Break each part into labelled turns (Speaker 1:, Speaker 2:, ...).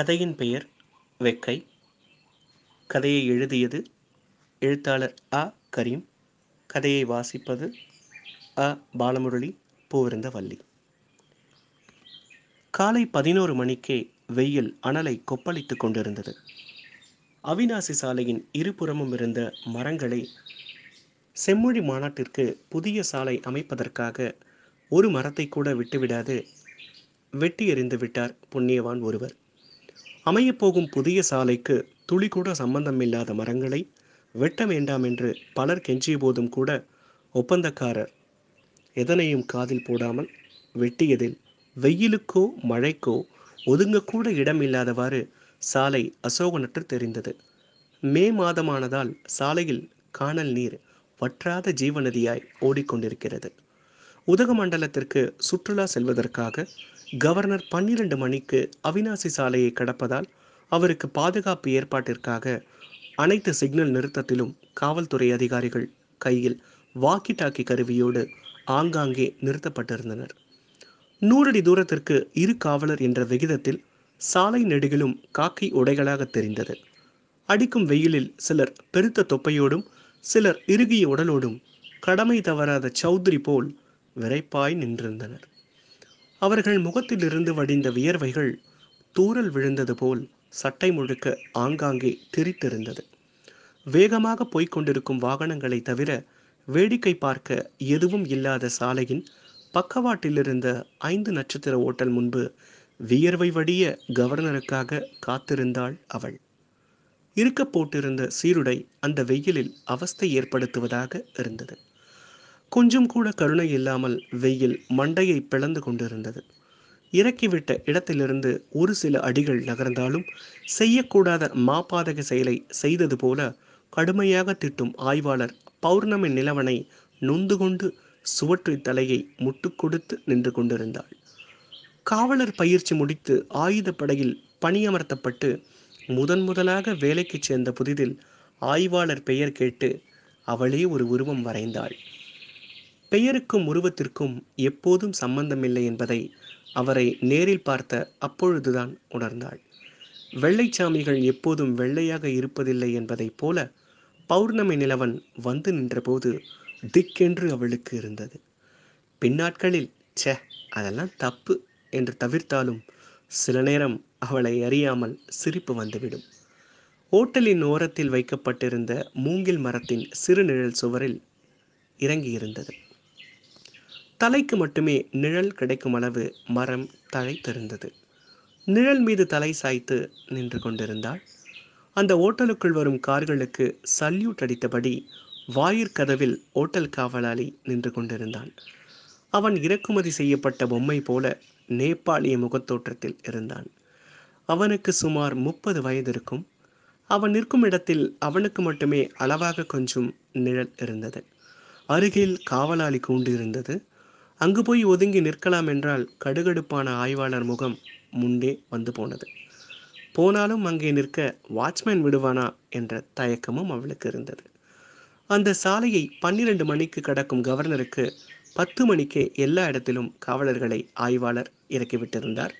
Speaker 1: கதையின் பெயர் வெக்கை. கதையை எழுதியது எழுத்தாளர் அ. கரீம். கதையை வாசிப்பது அ. பாலமுரளி பூவிருந்த வள்ளி காலை பதினோரு மணிக்கே வெயில் அனலை கொப்பளித்துக் கொண்டிருந்தது. அவிநாசி சாலையின் இருபுறமும் இருந்த மரங்களை செம்மொழி மாநாட்டிற்கு புதிய சாலை அமைப்பதற்காக ஒரு மரத்தை கூட விட்டுவிடாது வெட்டி எறிந்து விட்டார் புண்ணியவான் ஒருவர். அமையப்போகும் புதிய சாலைக்கு துளி கூட சம்பந்தமில்லாத மரங்களை வெட்ட வேண்டாம் என்று பலர் கெஞ்சிய போதும் கூட ஒப்பந்தக்காரர் எதனையும் காதில் போடாமல் வெட்டியதில் வெயிலுக்கோ மழைக்கோ ஒதுங்கக்கூட இடமில்லாதவாறு சாலை அசோகனற்று தெரிந்தது. மே மாதமானதால் சாலையில் காணல் நீர் வற்றாத ஜீவநதியாய் ஓடிக்கொண்டிருக்கிறது. உதகமண்டலத்திற்கு சுற்றுலா செல்வதற்காக கவர்னர் பன்னிரண்டு மணிக்கு அவினாசி சாலையை கடப்பதால் அவருக்கு பாதுகாப்பு ஏற்பாட்டிற்காக அனைத்து சிக்னல் நிறுத்தத்திலும் காவல்துறை அதிகாரிகள் கையில் வாக்கி டாக்கி கருவியோடு ஆங்காங்கே நிறுத்தப்பட்டிருந்தனர். நூறடி தூரத்திற்கு இரு காவலர் என்ற விகிதத்தில் சாலை நெடுகிலும் காக்கை உடைகளாக தெரிந்தது. அடிக்கும் வெயிலில் சிலர் பெருத்த தொப்பையோடும் சிலர் இறுகிய உடலோடும் கடமை தவறாத சௌத்ரி போல் விரைப்பாய் நின்றிருந்தனர். அவர்கள் முகத்திலிருந்து வடிந்த வியர்வைகள் தூறல் விழுந்தது போல் சட்டை முழுக்க ஆங்காங்கே திரித்திருந்தது. வேகமாக போய்க் கொண்டிருக்கும் வாகனங்களை தவிர வேடிக்கை பார்க்க எதுவும் இல்லாத சாலையின் பக்கவாட்டிலிருந்த ஐந்து நட்சத்திர ஓட்டல் முன்பு வியர்வை வடிய கவர்னருக்காக காத்திருந்தாள் அவள். இருக்க போட்டிருந்த சீருடை அந்த வெயிலில் அவஸ்தை ஏற்படுத்துவதாக இருந்தது. கொஞ்சம் கூட கருணை இல்லாமல் வெயில் மண்டையை பிளந்து கொண்டிருந்தது. இறக்கிவிட்ட இடத்திலிருந்து ஒரு சில அடிகள் நகர்ந்தாலும் செய்யக்கூடாத மாபாதக செயலை செய்தது போல கடுமையாக திட்டும் ஆய்வாளர் பௌர்ணமி நிலவனை நொந்து கொண்டு சுவற்றி தலையை முட்டு கொடுத்து நின்று கொண்டிருந்தாள். காவலர் பயிற்சி முடித்து ஆயுதப்படையில் பணியமர்த்தப்பட்டு முதன் முதலாக வேலைக்கு சேர்ந்த புதிதில் ஆய்வாளர் பெயர் கேட்டு அவளே ஒரு உருவம் வரைந்தாள். பெயருக்கும் உருவத்திற்கும் எப்போதும் சம்பந்தமில்லை என்பதை அவரை நேரில் பார்த்த அப்பொழுதுதான் உணர்ந்தாள். வெள்ளைச்சாமிகள் எப்போதும் வெள்ளையாக இருப்பதில்லை என்பதைப் போல பௌர்ணமி நிலவன் வந்து நின்றபோது திக்கென்று அவளுக்கு இருந்தது. பின்னாட்களில் ச்சே அதெல்லாம் தப்பு என்று தவிர்த்தாலும் சில நேரம் அவளை அறியாமல் சிரிப்பு வந்துவிடும். ஓட்டலின் ஓரத்தில் வைக்கப்பட்டிருந்த மூங்கில் மரத்தின் சிறுநிழல் சுவரில் இறங்கியிருந்தது. தலைக்கு மட்டுமே நிழல் கிடைக்கும் அளவு மரம் தழைத்திருந்தது நிழல் மீது தலை சாய்த்து நின்று கொண்டிருந்தாள். அந்த ஓட்டலுக்குள் வரும் கார்களுக்கு சல்யூட் அடித்தபடி வாயிற்கதவில் ஓட்டல் காவலாளி நின்று கொண்டிருந்தான் அவன் இறக்குமதி செய்யப்பட்ட பொம்மை போல நேபாளிய முகத்தோற்றத்தில் இருந்தான். அவனுக்கு சுமார் முப்பது வயது இருக்கும் அவன் நிற்கும் இடத்தில் அவனுக்கு மட்டுமே அளவாக கொஞ்சம் நிழல் இருந்தது. அருகில் காவலாளி கூண்டு இருந்தது அங்கு போய் ஒதுங்கி நிற்கலாம் என்றால் கடுகடுப்பான ஆய்வாளர் முகம் முன்னே வந்து போனது. போனாலும் அங்கே நிற்க வாட்ச்மேன் விடுவானா என்ற தயக்கமும் அவளுக்கு இருந்தது. அந்த சாலையை பன்னிரண்டு மணிக்கு கடக்கும் கவர்னருக்கு பத்து மணிக்கே எல்லா இடத்திலும் காவலர்களை ஆய்வாளர் இறக்கிவிட்டிருந்தார்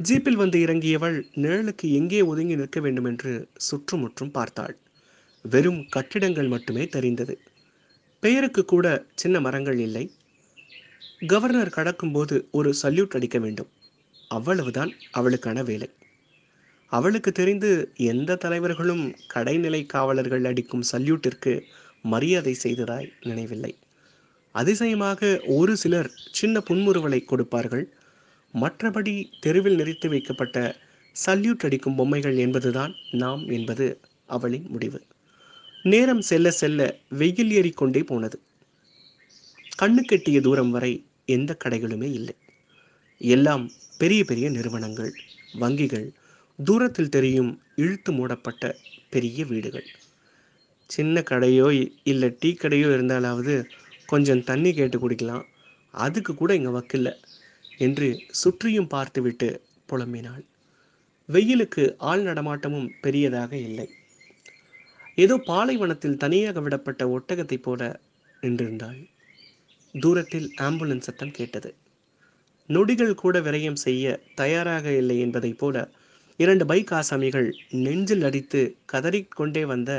Speaker 1: ஜீப்பில் வந்து இறங்கியவள் நிழலுக்கு எங்கே ஒதுங்கி நிற்க வேண்டும் என்று சுற்றுமுற்றும் பார்த்தாள். வெறும் கட்டிடங்கள் மட்டுமே தெரிந்தது. பெயருக்கு கூட சின்ன மரங்கள் இல்லை. கவர்னர் கடக்கும்போது ஒரு சல்யூட் அடிக்க வேண்டும். அவ்வளவுதான் அவளுக்கான வேலை. அவளுக்கு தெரிந்து எந்த தலைவர்களும் கடைநிலை காவலர்கள் அடிக்கும் சல்யூட்டிற்கு மரியாதை செய்ததாய் நினைவில்லை. அதிசயமாக ஒரு சிலர் சின்ன புன்முறுவலை கொடுப்பார்கள். மற்றபடி தெருவில் நிறுத்தி வைக்கப்பட்ட சல்யூட் அடிக்கும் பொம்மைகள் என்பதுதான் நாம் என்பது அவளின் முடிவு. நேரம் செல்ல செல்ல வெயில் ஏறிக்கொண்டே போனது. கண்ணு கெட்டிய தூரம் வரை எந்த கடைகளுமே இல்லை. எல்லாம் பெரிய பெரிய நிறுவனங்கள் வங்கிகள் தூரத்தில் தெரியும் இழுத்து மூடப்பட்ட பெரிய வீடுகள். சின்ன கடையோ இல்லை டீ கடையோ இருந்தாலாவது கொஞ்சம் தண்ணி கேட்டு குடிக்கலாம். அதுக்கு கூட இங்கே வக்கில்ல என்று சுற்றியும் பார்த்துவிட்டு புலம்பினாள். வெயிலுக்கு ஆள் நடமாட்டமும் பெரியதாக இல்லை. ஏதோ பாலைவனத்தில் தனியாக விடப்பட்ட ஒட்டகத்தைப் போல நின்றிருந்தாள். தூரத்தில் ஆம்புலன்ஸ் சத்தம் கேட்டது. நொடிகள் கூட விரயம் செய்ய தயாராக இல்லை என்பதைப் போல இரண்டு பைக் ஆசாமிகள் நெஞ்சில் அடித்து கதறிக்கொண்டே வந்த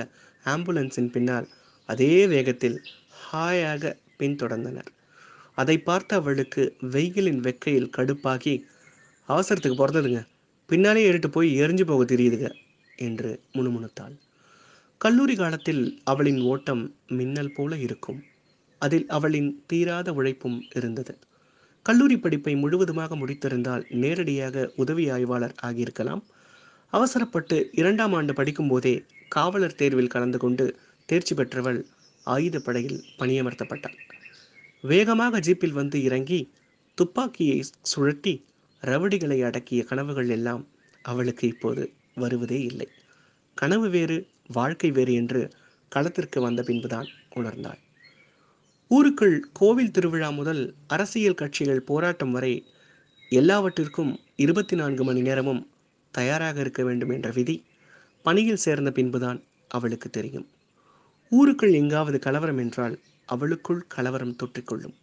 Speaker 1: ஆம்புலன்ஸின் பின்னால் அதே வேகத்தில் ஹாயாக பின்தொடர்ந்தனர். அதை பார்த்த அவளுக்கு வெயிலின் வெக்கையில் கடுப்பாகி அவசரத்துக்கு பிறந்ததுங்க பின்னாலே ஏறிட்டு போய் எரிஞ்சு போக தெரியுதுங்க என்று முணுமுணுத்தாள். கல்லூரி காலத்தில் அவளின் ஓட்டம் மின்னல் போல இருக்கும். அதில் அவளின் தீராத உழைப்பும் இருந்தது. கல்லூரி படிப்பை முழுவதுமாக முடித்திருந்தால் நேரடியாக உதவி ஆய்வாளர் ஆகியிருக்கலாம். அவசரப்பட்டு இரண்டாம் ஆண்டு படிக்கும்போதே காவலர் தேர்வில் கலந்து கொண்டு தேர்ச்சி பெற்றவள் ஆயுதப்படையில் பணியமர்த்தப்பட்டாள். வேகமாக ஜீப்பில் வந்து இறங்கி துப்பாக்கியை சுழட்டி ரவடிகளை அடக்கிய கனவுகள் எல்லாம் அவளுக்கு இப்போது வருவதே இல்லை. கனவு வேறு வாழ்க்கை வேறு என்று களத்திற்கு வந்த பின்புதான் உணர்ந்தாள். ஊருக்குள் கோவில் திருவிழா முதல் அரசியல் கட்சிகள் போராட்டம் வரை எல்லாவற்றிற்கும் இருபத்தி நான்கு மணி நேரமும் தயாராக இருக்க வேண்டும் என்ற விதி பணியில் சேர்ந்த பின்புதான் அவளுக்கு தெரியும். ஊருக்குள் எங்காவது கலவரம் என்றால் அவளுக்குள் கலவரம் தொற்றிக்கொள்ளும்.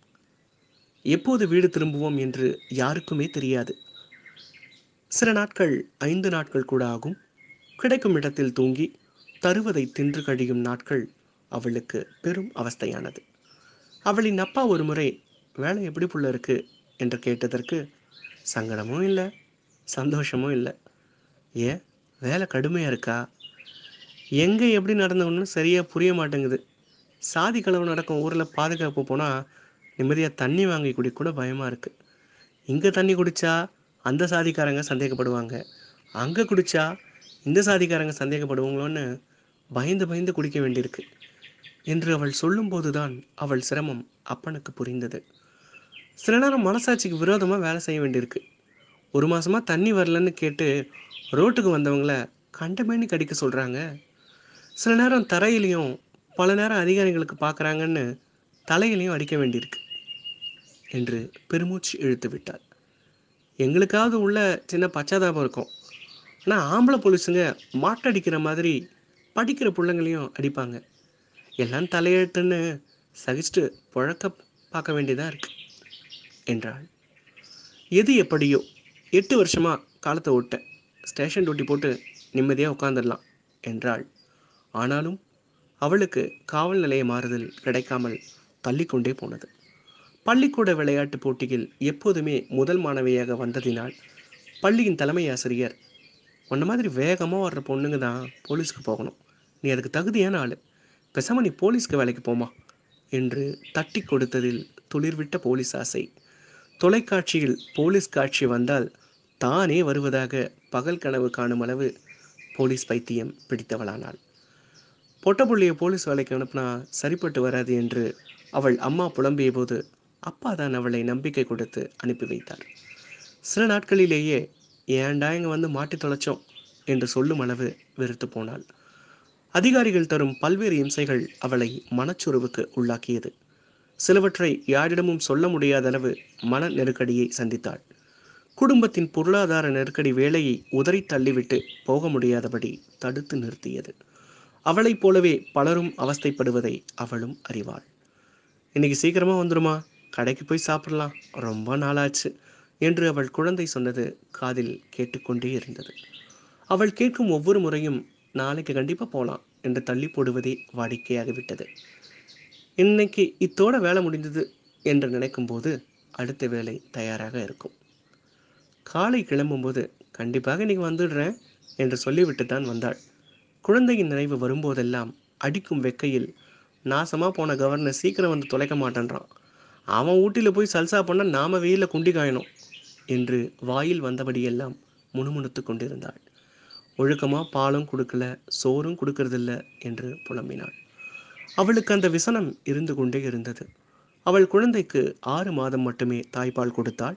Speaker 1: எப்போது வீடு திரும்புவோம் என்று யாருக்குமே தெரியாது. சில நாட்கள் ஐந்து நாட்கள் கூட ஆகும். கிடைக்கும் இடத்தில் தூங்கி தருவதை தின்று கழியும் நாட்கள் அவளுக்கு பெரும் அவஸ்தையானது. அவளின் அப்பா ஒரு முறை வேலை எப்படி புள்ள இருக்கு? என்று கேட்டதற்கு சங்கடமும் இல்லை சந்தோஷமும் இல்லை. ஏன்? வேலை கடுமையாக இருக்கா? எங்கே எப்படி நடந்தவன்னு சரியாக புரிய மாட்டேங்குது. சாதி கலவு நடக்கும் ஊரில் பாதுகாப்பு போனால் நிம்மதியாக தண்ணி வாங்கி குடி கூட பயமாக இருக்குது இங்கே தண்ணி குடித்தா அந்த சாதிக்காரங்க சந்தேகப்படுவாங்க. அங்கே குடித்தா இந்த சாதிக்காரங்க சந்தேகப்படுவாங்களோன்னு பயந்து பயந்து குடிக்க வேண்டியிருக்கு. என்று அவள் சொல்லும்போது தான் அவள் சிரமம் அப்பனுக்கு புரிந்தது. சில நேரம் மனசாட்சிக்கு விரோதமாக வேலை செய்ய வேண்டியிருக்கு. ஒரு மாதமாக தண்ணி வரலன்னு கேட்டு ரோட்டுக்கு வந்தவங்கள கண்டமேனி கடிக்க சொல்கிறாங்க சில நேரம் தரையிலையும் பல நேரம் அதிகாரிகளுக்கு பார்க்குறாங்கன்னு தலையிலையும் அடிக்க வேண்டியிருக்கு என்று பெருமூச்சு இழுத்து விட்டார். எங்களுக்காவது உள்ள சின்ன பச்சாதாபம் இருக்கும். ஆனால் ஆம்பளை போலீஸுங்க மாட்டடிக்கிற மாதிரி படிக்கிற பிள்ளைங்களையும் அடிப்பாங்க. எல்லாம் தலையெழுத்துன்னு சகிச்சுட்டு புழக்க பார்க்க வேண்டியதாக இருக்கு என்றாள். எது எப்படியோ எட்டு வருஷமா காலத்தை ஓட்ட ஸ்டேஷன் டியூட்டி போட்டு நிம்மதியாக உட்காந்துடலாம் என்றாள். ஆனாலும் அவளுக்கு காவல் நிலைய மாறுதல் கிடைக்காமல் தள்ளிக்கொண்டே போனது. பள்ளிக்கூட விளையாட்டு போட்டியில் எப்போதுமே முதல் மாணவியாக வந்ததினால் பள்ளியின் தலைமை ஆசிரியர் உன்ன மாதிரி வேகமாக வர்ற பொண்ணுங்க தான் போலீஸ்க்கு போகணும். நீ அதுக்கு தகுதியான ஆள். பேசாம நீ போலீஸ்க்கு வேலைக்கு போமா? என்று தட்டி கொடுத்ததில் துளிர்விட்ட போலீஸ் ஆசை. தொலைக்காட்சியில் போலீஸ் காட்சி வந்தால் தானே வருவதாக பகல் கனவு காணும் அளவு போலீஸ் பைத்தியம் பிடித்தவளானாள். பொட்டபுள்ளியை போலீஸ் வேலைக்கு அனுப்புனா சரிப்பட்டு வராது என்று அவள் அம்மா புலம்பிய போது அப்பா தான் அவளை நம்பிக்கை கொடுத்து அனுப்பி வைத்தார். சில நாட்களிலேயே ஏன்டா இங்கே வந்து மாட்டி தொலைச்சோம்? என்று சொல்லும் அளவு வெறுத்து போனாள். அதிகாரிகள் தரும் பல்வேறு இம்சைகள் அவளை மனச்சுருவுக்கு உள்ளாக்கியது. சிலவற்றை யாரிடமும் சொல்ல முடியாத அளவு மன நெருக்கடியை சந்தித்தாள். குடும்பத்தின் பொருளாதார நெருக்கடி வேலையை உதறி தள்ளிவிட்டு போக முடியாதபடி தடுத்து நிறுத்தியது. அவளைப் போலவே பலரும் அவஸ்தைப்படுவதை அவளும் அறிவாள். இன்னைக்கு சீக்கிரமா வந்துருமா? கடைக்கு போய் சாப்பிடலாம். ரொம்ப நாளாச்சு என்று அவள் குழந்தை சொன்னது காதில் கேட்டுக்கொண்டே இருந்தது. அவள் கேட்கும் ஒவ்வொரு முறையும் நாளைக்கு கண்டிப்பாக போகலாம் என்று தள்ளி போடுவதே வாடிக்கையாகிவிட்டது. இன்னைக்கு இத்தோட வேலை முடிந்தது என்று நினைக்கும்போது அடுத்த வேலை தயாராக இருக்கும். காலை கிளம்பும்போது கண்டிப்பாக இன்னைக்கு வந்துடுறேன் என்று சொல்லிவிட்டு தான் வந்தாள். குழந்தையின் நினைவு வரும்போதெல்லாம் அடிக்கும் வெக்கையில் நாசமாக போன கவர்னர் சீக்கிரம் வந்து தொலைக்க மாட்டேன்றான். அவன் ஊட்டியில் போய் சல்சா பண்ணால் நாம வெயிலில் குண்டி காயணும் என்று வாயில் வந்தபடியெல்லாம் முணுமுணுத்து கொண்டிருந்தாள். ஒழுக்கமாக பாலும் கொடுக்கல சோறும் கொடுக்கறதில்ல என்று புலம்பினாள். அவளுக்கு அந்த விசனம் இருந்து கொண்டே இருந்தது. அவள் குழந்தைக்கு ஆறு மாதம் மட்டுமே தாய்ப்பால் கொடுத்தாள்.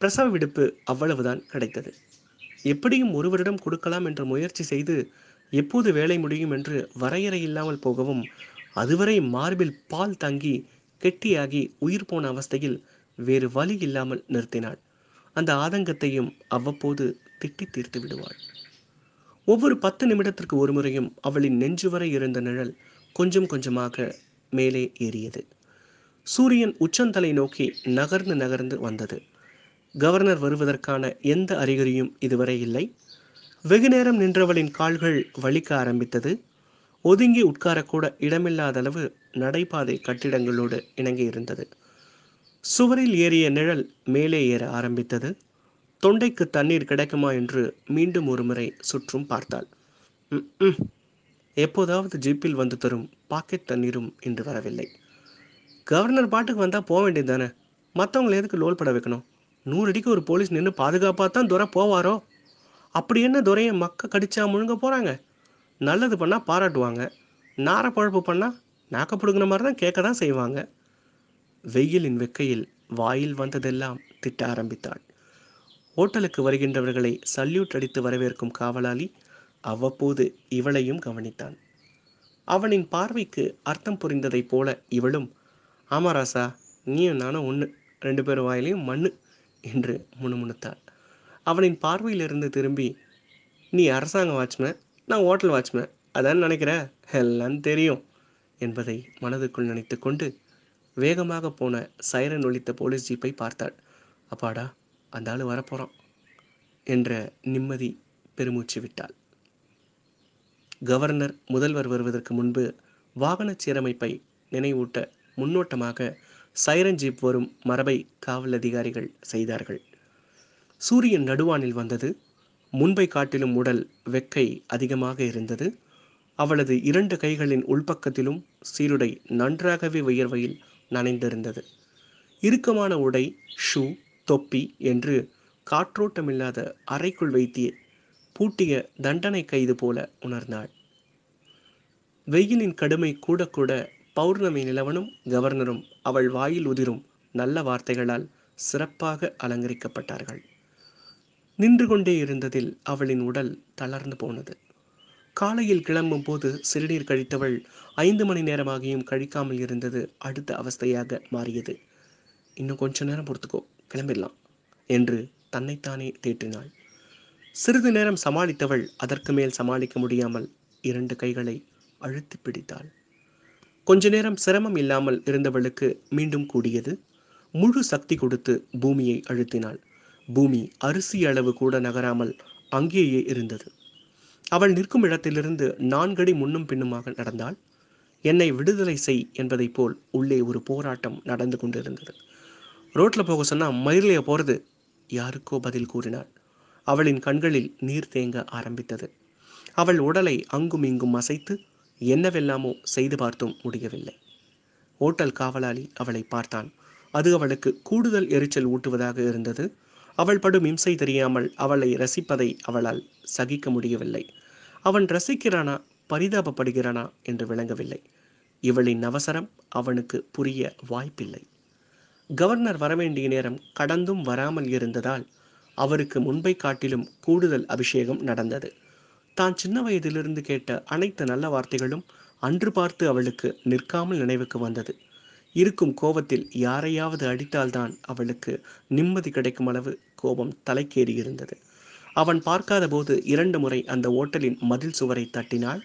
Speaker 1: பிரசவ விடுப்பு அவ்வளவுதான் கிடைத்தது. எப்படியும் ஒருவரிடம் கொடுக்கலாம் என்று முயற்சி செய்து எப்போது வேலை முடியும் என்று வரையறை இல்லாமல் போகவும் அதுவரை மார்பில் பால் தங்கி கெட்டியாகி உயிர் போன அவஸ்தையில் வேறு வழி இல்லாமல் நிறுத்தினாள். அந்த ஆதங்கத்தையும் அவ்வப்போது திட்டி தீர்த்து விடுவாள். ஒவ்வொரு பத்து நிமிடத்திற்கு ஒரு முறையும் அவளின் நெஞ்சு வரை இருந்த நிழல் கொஞ்சம் கொஞ்சமாக மேலே ஏறியது. சூரியன் உச்சந்தலை நோக்கி நகர்ந்து நகர்ந்து வந்தது. கவர்னர் வருவதற்கான எந்த அறிகுறியும் இதுவரை இல்லை. வெகு நேரம் நின்றவளின் கால்கள் வலிக்க ஆரம்பித்தது. ஒதுங்கி உட்காரக்கூட இடமில்லாத அளவு நடைபாதை கட்டிடங்களோடு இணங்கி இருந்தது சுவரில் ஏறிய நிழல் மேலே ஏற ஆரம்பித்தது. தொண்டைக்கு தண்ணீர் கிடைக்குமா என்று மீண்டும் ஒருமுறை சுற்றும் பார்த்தாள். "ம், ம். எப்போதாவது ஜீப்பில் வந்து தரும் பாக்கெட் தண்ணீரும் இன்று வரவில்லை. கவர்னர் பாட்டுக்கு வந்தால் போக வேண்டியது தானே? மற்றவங்களை எதுக்கு லோல் பட வைக்கணும்? நூறு அடிக்கு ஒரு போலீஸ் நின்று பாதுகாப்பாக தான் துறை போவாரோ? அப்படி என்ன துறையை மக்க கடிச்சா முழுங்க போகிறாங்க நல்லது பண்ணால் பாராட்டுவாங்க. நார பழப்பு பண்ணால் நாக்கப்படுங்கிற பிடுங்கின மாதிரி தான் கேட்க தான் செய்வாங்க. வெயிலின் வெக்கையில் வாயில் வந்ததெல்லாம் திட்ட ஆரம்பித்தாள். ஹோட்டலுக்கு வருகின்றவர்களை சல்யூட் அடித்து வரவேற்கும் காவலாளி அவ்வப்போது இவளையும் கவனித்தான். அவனின் பார்வைக்கு அர்த்தம் புரிந்ததைப் போல இவளும் ஆமா ராசா நீயும் நானும் ஒன்று ரெண்டு பேர் வாயிலையும் மண்ணு என்று முணுமுணுத்தாள். அவனின் பார்வையிலிருந்து திரும்பி நீ அரசாங்க வாட்ச்மேன் நான் ஹோட்டல் வாட்ச்மேன் அதான் நினைக்கிற? எல்லாம் தெரியும் என்பதை மனதுக்குள் நினைத்து கொண்டு வேகமாக போன சைரன் ஒழித்த போலீஸ் ஜீப்பை பார்த்தாள். அப்பாடா அந்த ஆள் வரப்போகிறான் என்ற நிம்மதி பெருமூச்சு விட்டாள். கவர்னர் முதல்வர் வருவதற்கு முன்பு வாகனச் சீரமைப்பை நினைவூட்ட முன்னோட்டமாக சைரன் ஜீப் வரும் மரபை காவல் அதிகாரிகள் செய்தார்கள். சூரியன் நடுவானில் வந்தது. முன்பை காட்டிலும் உடல் வெக்கை அதிகமாக இருந்தது. அவளது இரண்டு கைகளின் உள்பக்கத்திலும் சீருடை நன்றாகவே வியர்வையில் நனைந்திருந்தது. இறுக்கமான உடை ஷூ தொப்பி என்று காற்றோட்டமில்லாத அறைக்குள் வைத்திய பூட்டிய தண்டனை கைது போல உணர்ந்தாள். வெயிலின் கடுமை கூட கூட பௌர்ணமி நிலவனும் கவர்னரும் அவள் வாயில் உதிரும் நல்ல வார்த்தைகளால் சிறப்பாக அலங்கரிக்கப்பட்டார்கள். நின்று கொண்டே இருந்ததில் அவளின் உடல் தளர்ந்து போனது. காலையில் கிளம்பும் போது சிறுநீர் கழித்தவள் ஐந்து மணி நேரமாகியும் கழிக்காமல் இருந்தது அடுத்த அவஸ்தையாக மாறியது. இன்னும் கொஞ்ச நேரம் பொறுத்துக்கோ. கிளம்பிடலாம் என்று தன்னைத்தானே தேற்றினாள். சிறிது நேரம் சமாளித்தவள் அதற்கு மேல் சமாளிக்க முடியாமல் இரண்டு கைகளை அழுத்தி பிடித்தாள். கொஞ்ச நேரம் சிரமம் இல்லாமல் இருந்தவளுக்கு மீண்டும் கூடியது முழு சக்தி கொடுத்து பூமியை அழுத்தினாள். பூமி அரிசி அளவு கூட நகராமல் அங்கேயே இருந்தது. அவள் நிற்கும் இடத்திலிருந்து நான்கடி முன்னும் பின்னுமாக நடந்தாள். என்னை விடுதலை செய் என்பதைப் போல் உள்ளே ஒரு போராட்டம் நடந்து கொண்டிருந்தது. ரோட்டில் போக சொன்னால் மயிலைய போகிறது யாருக்கோ பதில் கூறினாள். அவளின் கண்களில் நீர் தேங்க ஆரம்பித்தது. அவள் உடலை அங்கும் இங்கும் அசைத்து என்னவெல்லாமோ செய்து பார்த்தும் முடியவில்லை. ஓட்டல் காவலாளி அவளை பார்த்தான். அது அவளுக்கு கூடுதல் எரிச்சல் ஊட்டுவதாக இருந்தது. அவள் படும் இம்சை தெரியாமல் அவளை ரசிப்பதை அவளால் சகிக்க முடியவில்லை. அவன் ரசிக்கிறானா? பரிதாபப்படுகிறானா? என்று விளங்கவில்லை. இவளின் அவசரம் அவனுக்கு புரிய வாய்ப்பில்லை. கவர்னர் வரவேண்டிய நேரம் கடந்தும் வராமல் இருந்ததால் அவருக்கு முன்பை காட்டிலும் கூடுதல் அபிஷேகம் நடந்தது. தான் சின்ன வயதிலிருந்து கேட்ட அனைத்து நல்ல வார்த்தைகளும் அன்று பார்த்து அவளுக்கு நிற்காமல் நினைவுக்கு வந்தது. இருக்கும் கோபத்தில் யாரையாவது அடித்தால்தான் அவளுக்கு நிம்மதி கிடைக்கும் அளவு கோபம் தலைக்கேறி இருந்தது அவன் பார்க்காத போது இரண்டு முறை அந்த ஓட்டலின் மதில் சுவரை தட்டினாள்.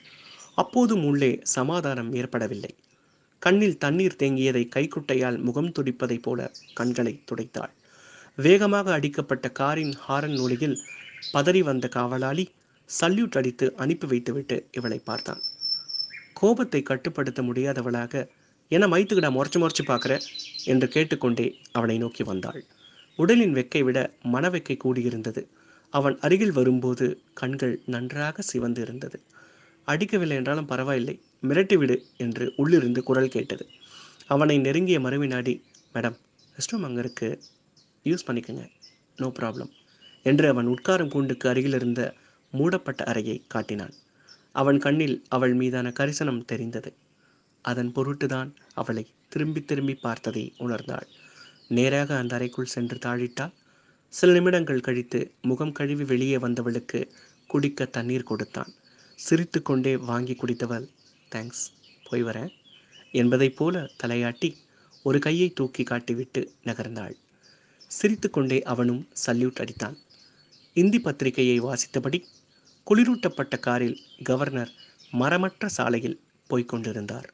Speaker 1: அப்போதும் உள்ளே சமாதானம் ஏற்படவில்லை. கண்ணில் தண்ணீர் தேங்கியதை கைக்குட்டையால் முகம் துடிப்பதைப் போல கண்களை துடைத்தாள். வேகமாக அடிக்கப்பட்ட காரின் ஹாரன் ஒளியில் பதறி வந்த காவலாளி சல்யூட் அடித்து அனுப்பி வைத்துவிட்டு இவளை பார்த்தான். கோபத்தை கட்டுப்படுத்த முடியாதவளாக என மைத்துக்கிட முறைச்சு முறைச்சு பார்க்குற? என்று கேட்டுக்கொண்டே அவனை நோக்கி வந்தாள். உடலின் வெக்கை விட மனவெக்கை கூடியிருந்தது. அவன் அருகில் வரும்போது கண்கள் நன்றாக சிவந்து இருந்தது அடிக்கவில்லை என்றாலும் பரவாயில்லை மிரட்டி விடு என்று உள்ளிருந்து குரல் கேட்டது. அவனை நெருங்கிய மறுவினாடி மேடம் ரெஸ்ட் ரூம் அங்கே இருக்குது யூஸ் பண்ணிக்கோங்க நோ ப்ராப்ளம் என்று அவன் உட்காரும் கூண்டுக்கு அருகில் இருந்த மூடப்பட்ட அறையை காட்டினான். அவன் கண்ணில் அவள் மீதான கரிசனம் தெரிந்தது. அதன் பொருட்டுதான் அவளை திரும்பி திரும்பி பார்த்ததை உணர்ந்தாள். நேராக அந்த அறைக்குள் சென்று தாழிட்டாள் சில நிமிடங்கள் கழித்து முகம் கழுவி வெளியே வந்தவளுக்கு குடிக்க தண்ணீர் கொடுத்தான். சிரித்துக்கொண்டே வாங்கி குடித்தவள். தேங்க்ஸ். போய் வரேன். என்பதைப் போல தலையாட்டி ஒரு கையை தூக்கி காட்டிவிட்டு நகர்ந்தாள். சிரித்துக்கொண்டே அவனும் சல்யூட் அடித்தான். இந்தி பத்திரிகையை வாசித்தபடி குளிரூட்டப்பட்ட காரில் கவர்னர் மரமற்ற சாலையில் போய்க் கொண்டிருந்தார்.